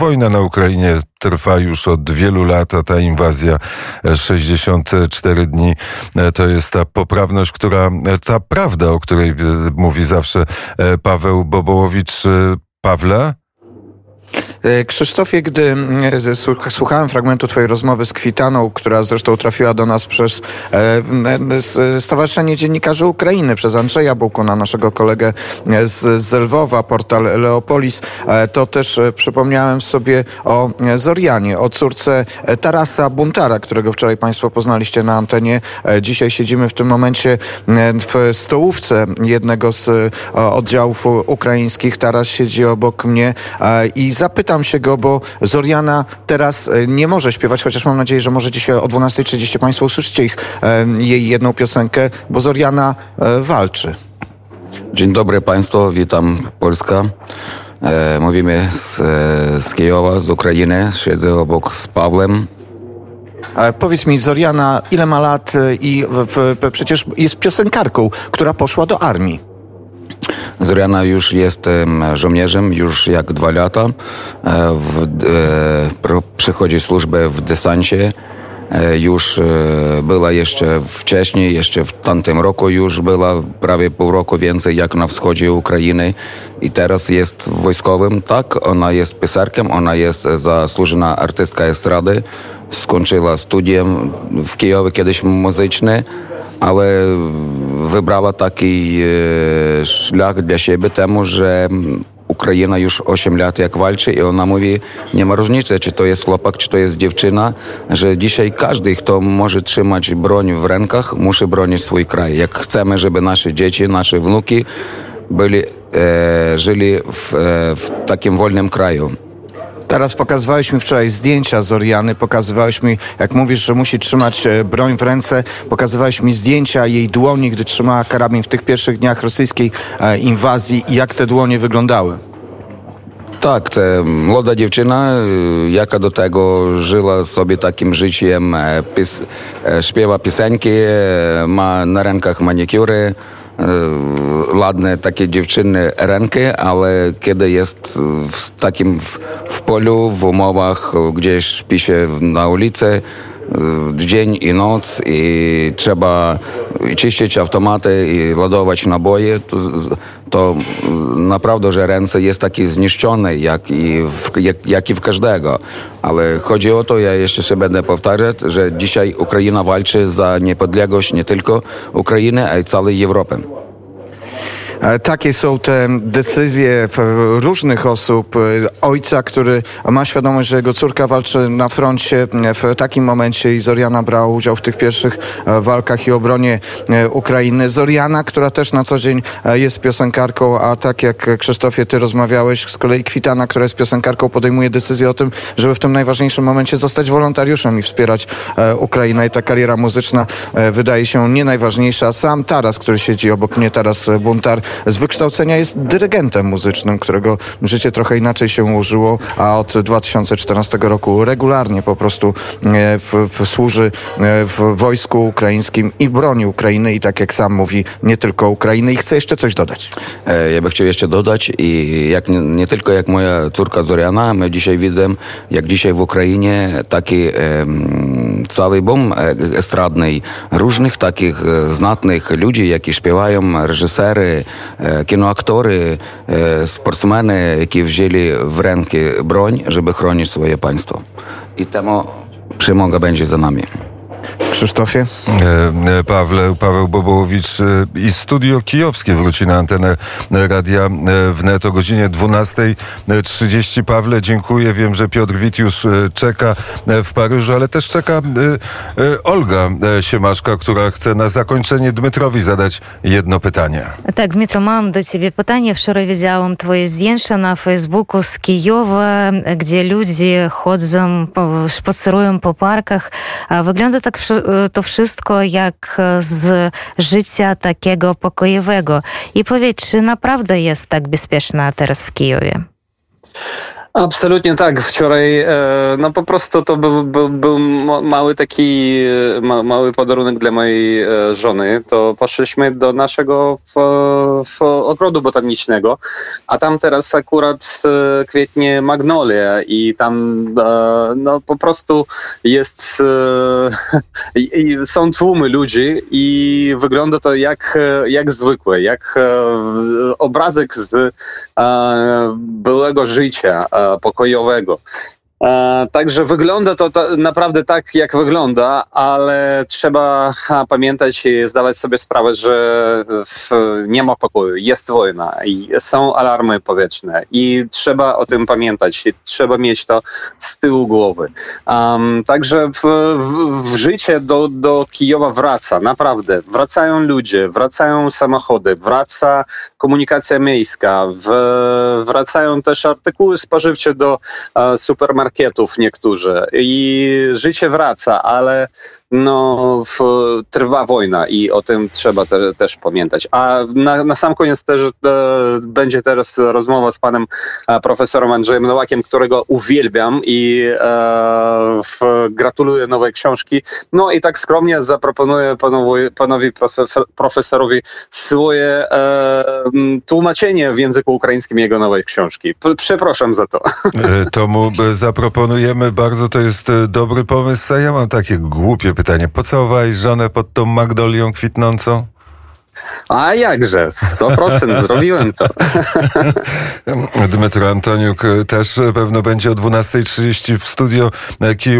Wojna na Ukrainie trwa już od wielu lat, a ta inwazja 64 dni to jest ta poprawność, która, ta prawda, o której mówi zawsze Paweł Bobołowicz. Pawle? E, Krzysztofie, gdy e, słuchałem fragmentu Twojej rozmowy z Kwitaną, która zresztą trafiła do nas przez e, Stowarzyszenie Dziennikarzy Ukrainy, przez Andrzeja Bułkuna, naszego kolegę z, z Lwowa, portal Leopolis, to też przypomniałem sobie o Zorianie, o córce Tarasa Buntara, którego wczoraj Państwo poznaliście na antenie. Dzisiaj siedzimy w tym momencie w stołówce jednego z oddziałów ukraińskich. Taras siedzi obok mnie i zapytam się go, bo Zoriana teraz e, nie może śpiewać, chociaż mam nadzieję, że może dzisiaj o 12.30 Państwo usłyszycie ich, e, jej jedną piosenkę, bo Zoriana e, walczy. Dzień dobry Państwu, witam Polska. Mówimy z, z Kijowa, z Ukrainy. Siedzę obok z Pawłem. Powiedz mi, Zoriana, ile ma lat i w, w, przecież jest piosenkarką, która poszła do armii. Zoriana już jestem żołnierzem, już jak dwa lata. E, w, e, przychodzi służbę w desancie. E, już była jeszcze wcześniej, jeszcze w tamtym roku już była prawie pół roku więcej jak na wschodzie Ukrainy i teraz jest wojskowym. Tak, ona jest pisarkiem, ona jest zasłużona artystka estrady. Skończyła studium w Kijowie kiedyś muzyczne ale wybrała taki e, szlak dla siebie temu, że Ukraina już 8 lat jak walczy i ona mówi, nie ma różnicy, czy to jest chłopak, czy to jest dziewczyna, że dzisiaj każdy, kto może trzymać broń w rękach, musi bronić swój kraj. Jak chcemy, żeby nasze dzieci, nasze wnuki byli, e, żyli w, e, w takim wolnym kraju. Teraz pokazywałeś mi wczoraj zdjęcia z Oriany, pokazywałeś mi, jak mówisz, że musi trzymać e, broń w ręce, pokazywałeś mi zdjęcia jej dłoni, gdy trzymała karabin w tych pierwszych dniach rosyjskiej e, inwazji i jak te dłonie wyglądały. Tak, dziewczyna, e, jaka do tego żyła sobie takim życiem, pis, śpiewa piosenki, ma na rękach manikiury, ładne takie dziewczyny ręki, ale kiedy jest w takim w, w polu, w umowach, gdzieś pisze na ulicy, dzień i noc i trzeba czyścić automaty i ładować naboje, to, to naprawdę, że ręce jest takie zniszczone, jak i, w, jak, jak i w każdego. Ale chodzi o to, ja jeszcze się będę powtarzać, że dzisiaj Ukraina walczy za niepodległość nie tylko Ukrainy, ale i całej Europy. E, takie są te decyzje różnych osób. E, ojca, który ma świadomość, że jego córka walczy na froncie e, w takim momencie i Zoriana brała udział w tych pierwszych walkach i obronie Ukrainy. Zoriana, która też na co dzień jest piosenkarką, a tak jak Krzysztofie, ty rozmawiałeś, z kolei Kwitana, która jest piosenkarką, podejmuje decyzję o tym, żeby w tym najważniejszym momencie zostać wolontariuszem i wspierać Ukrainę. I ta kariera muzyczna wydaje się nie najważniejsza. Sam Taras, który siedzi obok mnie, Taras Buntar, z wykształcenia jest dyrygentem muzycznym, którego życie trochę inaczej się ułożyło, a od 2014 roku regularnie po prostu e, w, w służy e, w wojsku ukraińskim i broni Ukrainy i tak jak sam mówi, nie tylko Ukrainy. I chcę jeszcze coś dodać. E, ja bym chciał jeszcze dodać i jak, nie, nie tylko jak moja córka Zoriana, my dzisiaj widzę, jak dzisiaj w Ukrainie taki cały boom estradny różnych takich znatnych ludzi, jakie śpiewają, reżysery, kinoaktory, sportsmeny, які wzięli w rękę broń, żeby chronić swoje państwo. I temu przemoga będzie za nami. Krzysztofie? E, e, Pawle, Paweł Bobołowicz e, i Studio Kijowskie wróci na antenę Radia Wnet o godzinie 12.30. Pawle, dziękuję. Wiem, że Piotr Wit już czeka w Paryżu, ale też czeka Olga Siemaszka, która chce na zakończenie Dmytrowi zadać jedno pytanie. Tak, Dmitro, mam do ciebie pytanie. Wczoraj widziałam twoje zdjęcia na Facebooku z Kijowa, gdzie ludzie chodzą, spacerują po parkach. Wygląda tak to wszystko jak z życia takiego pokojowego. I powiedz, czy naprawdę jest tak bezpieczna teraz w Kijowie? Absolutnie tak. Wczoraj e, no po prostu to był, był, był mały taki ma, mały podarunek dla mojej e, żony. To poszliśmy do naszego w ogrodu botanicznego, a tam teraz akurat e, kwietnie magnolia i tam e, no, po prostu jest, e, są tłumy ludzi i wygląda to jak, jak zwykłe, jak obrazek z byłego życia pokojowego. E, Także wygląda to ta, naprawdę tak, jak wygląda, ale trzeba pamiętać i zdawać sobie sprawę, że w, nie ma pokoju, jest wojna i są alarmy powietrzne i trzeba o tym pamiętać, trzeba mieć to z tyłu głowy. Um, także w, w, w życie do, do Kijowa wraca, naprawdę. Wracają ludzie, wracają samochody, wraca komunikacja miejska, wracają też artykuły spożywcze do e, supermarketów niektórzy i życie wraca, ale no, w, trwa wojna i o tym trzeba te, też pamiętać. A na, na sam koniec też e, będzie teraz rozmowa z panem e, profesorem Andrzejem Nowakiem, którego uwielbiam i e, w, gratuluję nowej książki. No i tak skromnie zaproponuję panowi, panowi profes- profesorowi swoje e, tłumaczenie w języku ukraińskim jego nowej książki. P- przepraszam za to. E, To mu e, zaproponujemy bardzo, to jest e, dobry pomysł. A ja mam takie głupie pytanie. Pocałowałeś żonę pod tą magnolią kwitnącą? A jakże, 100% zrobiłem to. Dmytro Antoniuk e, też e, pewno będzie o 12.30 w studio Kijów.